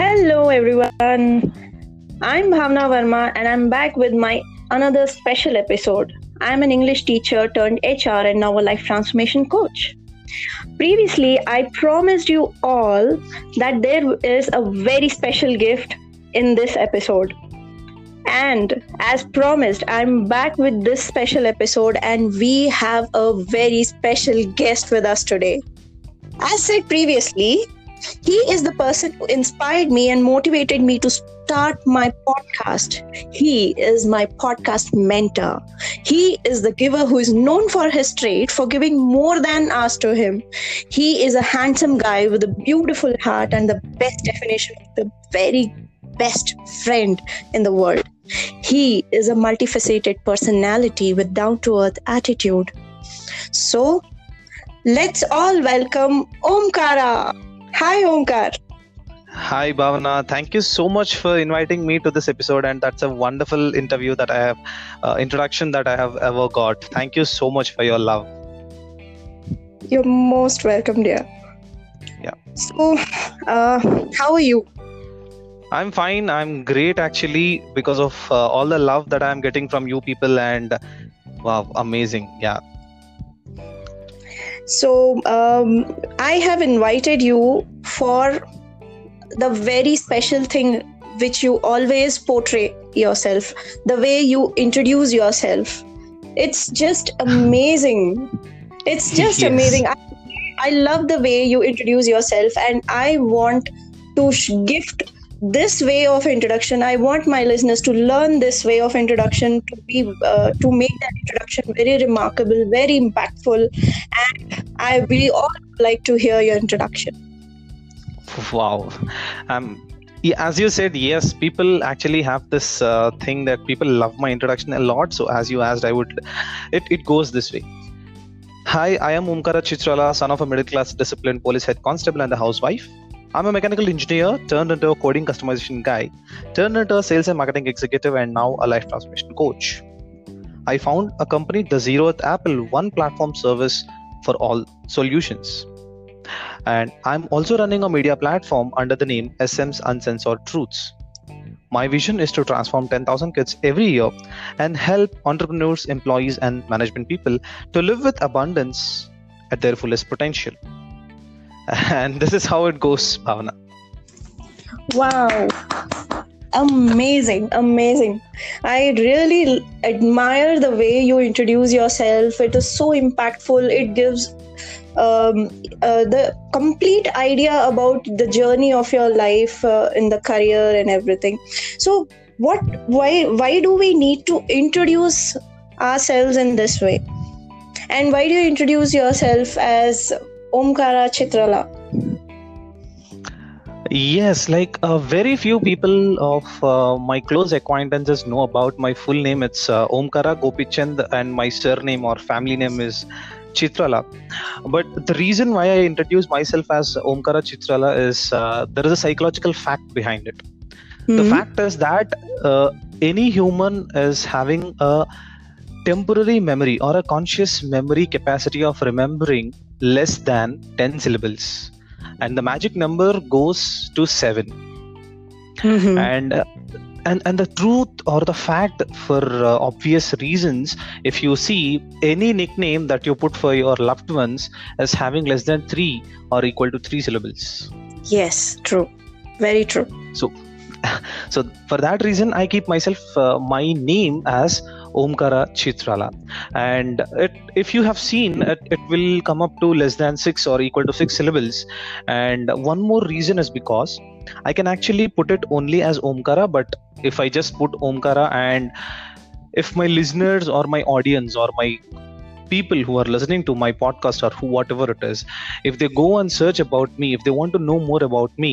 Hello, everyone. I'm Bhavna Verma, and I'm back with my another special episode. I'm an English teacher turned HR and now a life transformation coach. Previously, I promised you all that there is a very special gift in this episode. And as promised, I'm back with this special episode, and we have a very special guest with us today. As said previously, he is the person who inspired me and motivated me to start my podcast. He is my podcast mentor. He is the giver who is known for his trade for giving more than asked to him. He is a handsome guy with a beautiful heart and the best definition of the very best friend in the world. He is a multifaceted personality with down to earth attitude. So, let's all welcome Omkara. Hi, Omkar. Hi, Bhavana. Thank you so much for inviting me to this episode, and that's a wonderful interview that I have, uh, introduction that I have ever got. Thank you so much for your love. You're most welcome, dear. Yeah. So, uh, how are you? I'm fine. I'm great actually because of uh, all the love that I'm getting from you people, and wow, amazing. Yeah. So, um, I have invited you for the very special thing which you always portray yourself, the way you introduce yourself. It's just amazing. It's just Yes. amazing. I, I love the way you introduce yourself, and I want to sh- gift this way of introduction. I want my listeners to learn this way of introduction to be uh, to make that introduction very remarkable, very impactful, and I we all like to hear your introduction. Wow. Um, as you said, yes, people actually have this uh, thing that people love my introduction a lot. So, as you asked, I would, it, it goes this way. Hi, I am Omkara Chitrala, son of a middle class disciplined police head constable and a housewife. I'm a mechanical engineer turned into a coding customization guy, turned into a sales and marketing executive, and now a life transformation coach. I found a company, The Zero at Apple, one platform service for all solutions and I'm also running a media platform under the name SM's Uncensored Truths. My vision is to transform 10,000 kids every year and help entrepreneurs, employees, and management people to live with abundance at their fullest potential. And this is how it goes, Bhavana. Wow. Amazing, amazing. I really admire the way you introduce yourself. It is so impactful. It gives um, uh, the complete idea about the journey of your life uh, in the career and everything. So, what? Why? Why do we need to introduce ourselves in this way? And why do you introduce yourself as Omkara Chitrala? Yes, like uh, very few people of uh, my close acquaintances know about my full name. It's uh, Omkara Gopichand, and my surname or family name is Chitrala. But the reason why I introduce myself as Omkara Chitrala is uh, there is a psychological fact behind it. The Hmm? fact is that uh, any human is having a temporary memory or a conscious memory capacity of remembering less than 10 syllables. And the magic number goes to 7 Mhm. and uh, and and the truth or the fact for uh, obvious reasons if you see any nickname that you put for your loved ones as having less than 3 or equal to 3 syllables Yes, true. Very true. so so for that reason i keep myself uh, my name as omkara chitrala. And it, if you have seen it, it will come up to less than 6 or equal to 6 syllables. And one more reason is because i can actually put it only as omkara but if i just put omkara and if my listeners or my audience or my people who are listening to my podcast or who whatever it is if they go and search about me if they want to know more about me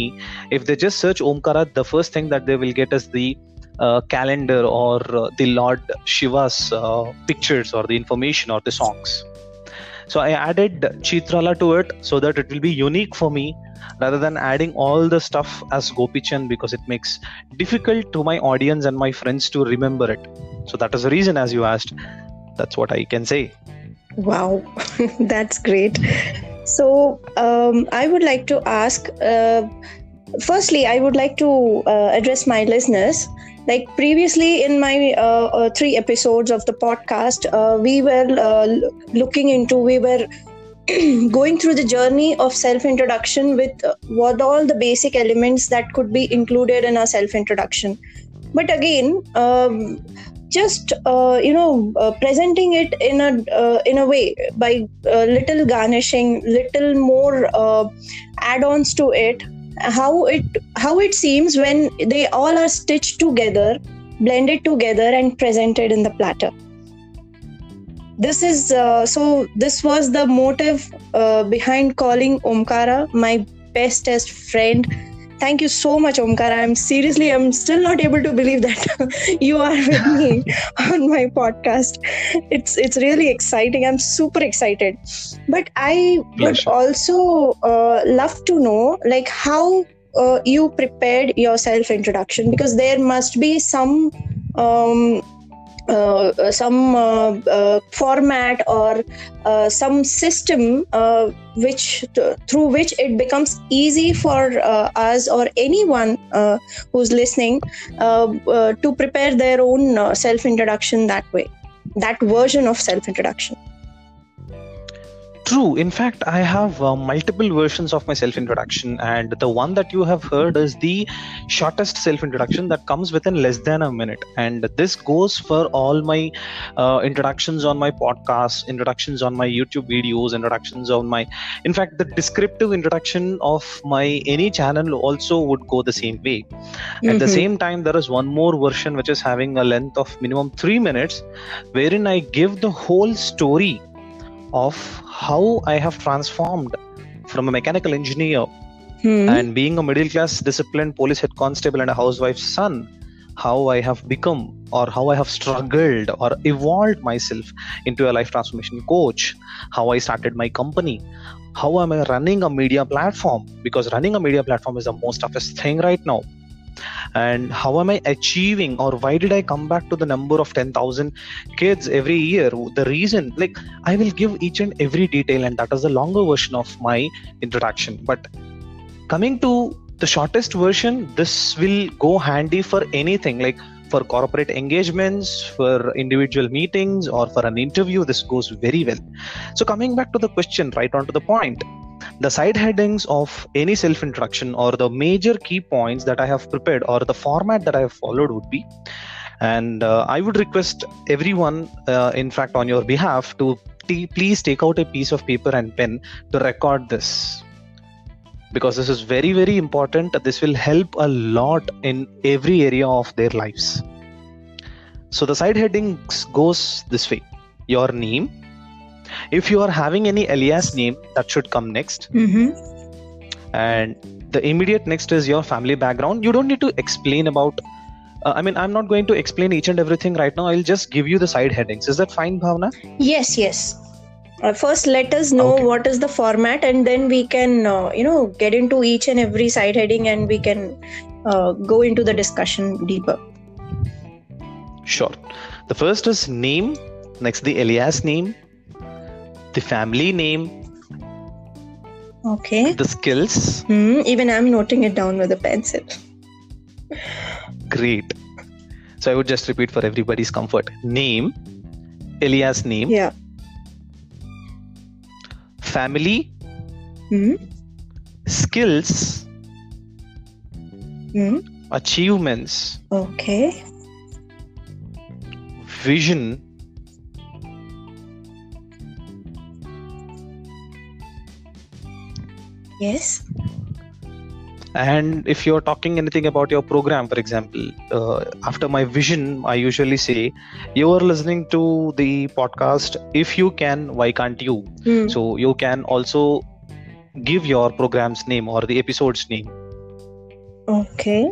if they just search omkara the first thing that they will get is the uh, calendar or uh, the lord shiva's uh, pictures or the information or the songs so i added chitrala to it so that it will be unique for me rather than adding all the stuff as gopichand because it makes difficult to my audience and my friends to remember it so that is the reason as you asked that's what i can say Wow, that's great. So, um, I would like to ask uh, firstly, I would like to uh, address my listeners. Like previously in my uh, uh, three episodes of the podcast, uh, we were uh, looking into, we were going through the journey of self introduction with what all the basic elements that could be included in a self introduction. But again, um, just uh, you know uh, presenting it in a uh, in a way by little garnishing little more add-ons to it how it how it seems when they all are stitched together blended together and presented in the platter. This is uh, so this was the motive uh, behind calling omkara my bestest friend thank you so much omkar. I'm seriously i'm still not able to believe that you are with me on my podcast. It's it's really exciting. I'm super excited. But i Pleasure. would also uh, love to know like how uh, you prepared your self introduction because there must be some um, uh, uh, some uh, uh, format or uh, some system which through which it becomes easy for us or anyone who's listening to prepare their own self introduction that way that version of self introduction True. In fact, I have uh, multiple versions of my self introduction, and the one that you have heard is the shortest self introduction that comes within less than a minute. And this goes for all my uh, introductions on my podcast, introductions on my YouTube videos, introductions on my. In fact, the descriptive introduction of my any channel also would go the same way. Mm-hmm. At the mm-hmm. same time, there is one more version which is having a length of minimum three minutes, wherein I give the whole story of how I have transformed from a mechanical engineer hmm. and being a middle class disciplined police head constable and a housewife's son how I have become or how I have struggled or evolved myself into a life transformation coach, how I started my company, how am I running a media platform because running a media platform is the most toughest thing right now and how am i achieving or why did i come back to the number of 10000 kids every year? The reason like i will give each and every detail and that is the longer version of my introduction. But coming to the shortest version this will go handy for anything like for corporate engagements for individual meetings or for an interview this goes very well. So coming back to the question right on to the point the side headings of any self introduction or the major key points that I have prepared or the format that I have followed would be. And uh, I would request everyone, uh, in fact, on your behalf, to t- please take out a piece of paper and pen to record this because this is very, very important. This will help a lot in every area of their lives. So the side headings goes this way your name, if you are having any alias name that should come next. Mm-hmm. and the immediate next is your family background. You don't need to explain about uh, i mean i'm not going to explain each and everything right now. I'll just give you the side headings. Is that fine bhavna? Yes yes. Uh, first let us know okay. what is the format and then we can uh, you know get into each and every side heading and we can uh, go into the discussion deeper. Sure. The first is name next the alias name the family name okay. the skills. Hmm, even i'm noting it down with a pencil. Great. So i would just repeat for everybody's comfort. Name alias name. Yeah. Family. Hmm? skills. Hmm? achievements. Okay. Vision Yes. And if you're talking anything about your program, for example, uh, after my vision, I usually say, You are listening to the podcast. If you can, why can't you? Mm. So you can also give your program's name or the episode's name. Okay.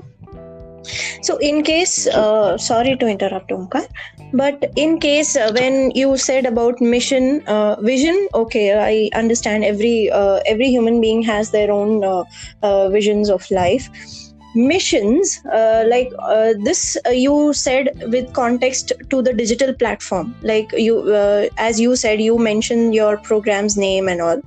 So, in case, uh, sorry to interrupt, Omkar, but in case uh, when you said about mission, uh, vision, okay, I understand. Every uh, every human being has their own uh, uh, visions of life. Missions, like this, you said with context to the digital platform. Like you, as you said, you mentioned your program's name and all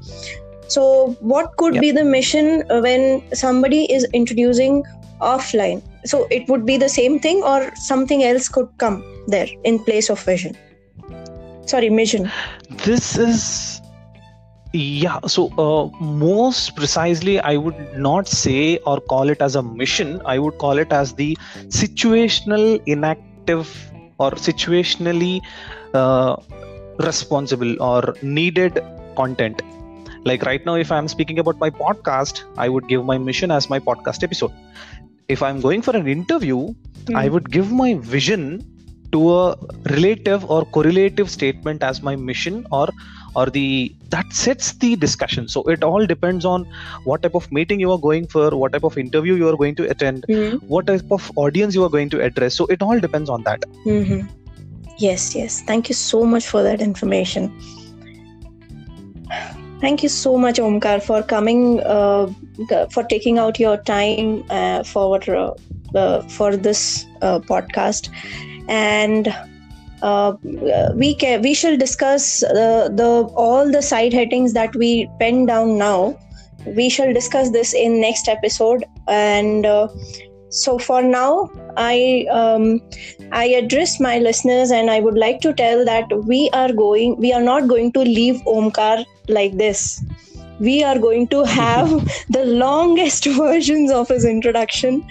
So, what could Yeah. be the mission uh, when somebody is introducing offline? So, it would be the same thing, or something else could come there in place of vision. Sorry, mission. this is yeah so uh, most precisely i would not say or call it as a mission i would call it as the situational inactive or situationally uh, responsible or needed content like right now if i'm speaking about my podcast i would give my mission as my podcast episode if i'm going for an interview I Hmm. would give my vision to a relative or correlative statement as my mission or or the that sets the discussion so it all depends on what type of meeting you are going for what type of interview you are going to attend Mhm. what type of audience you are going to address so it all depends on that Mhm. Yes, yes. Thank you so much for that information. Thank you so much, Omkar, for coming, uh, for taking out your time uh, for uh, for this uh, podcast, and uh, we can we shall discuss uh, the all the side headings that we pen down now. We shall discuss this in next episode, and so for now, I. Um, I address my listeners and I would like to tell that we are going, we are not going to leave Omkar like this. We are going to have the longest versions of his introduction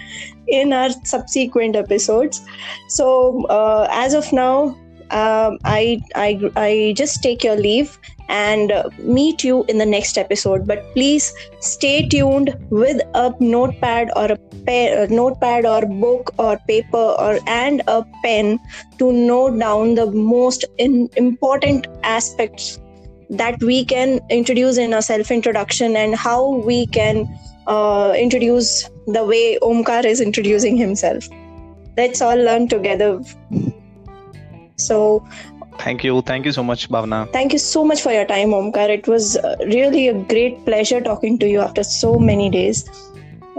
in our subsequent episodes. So, uh, as of now, um, I, I, I just take your leave and uh, meet you in the next episode. But please stay tuned with a notepad or a pa- uh, notepad or book or paper or and a pen to note down the most in, important aspects that we can introduce in a self introduction and how we can uh, introduce the way Omkar is introducing himself. Let's all learn together. So, thank you thank you so much bhavna thank you so much for your time, Omkar. It was uh, really a great pleasure talking to you after so many days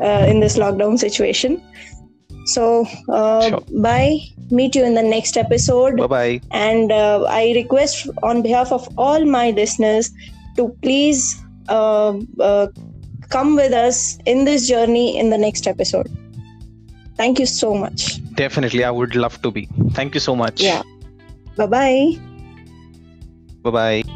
uh, in this lockdown situation. So, uh, Sure. bye. Meet you in the next episode. bye bye And uh, I request on behalf of all my listeners to please uh, uh, come with us in this journey in the next episode. Thank you so much. definitely i would love to be thank you so much Yeah. Bye bye. bye bye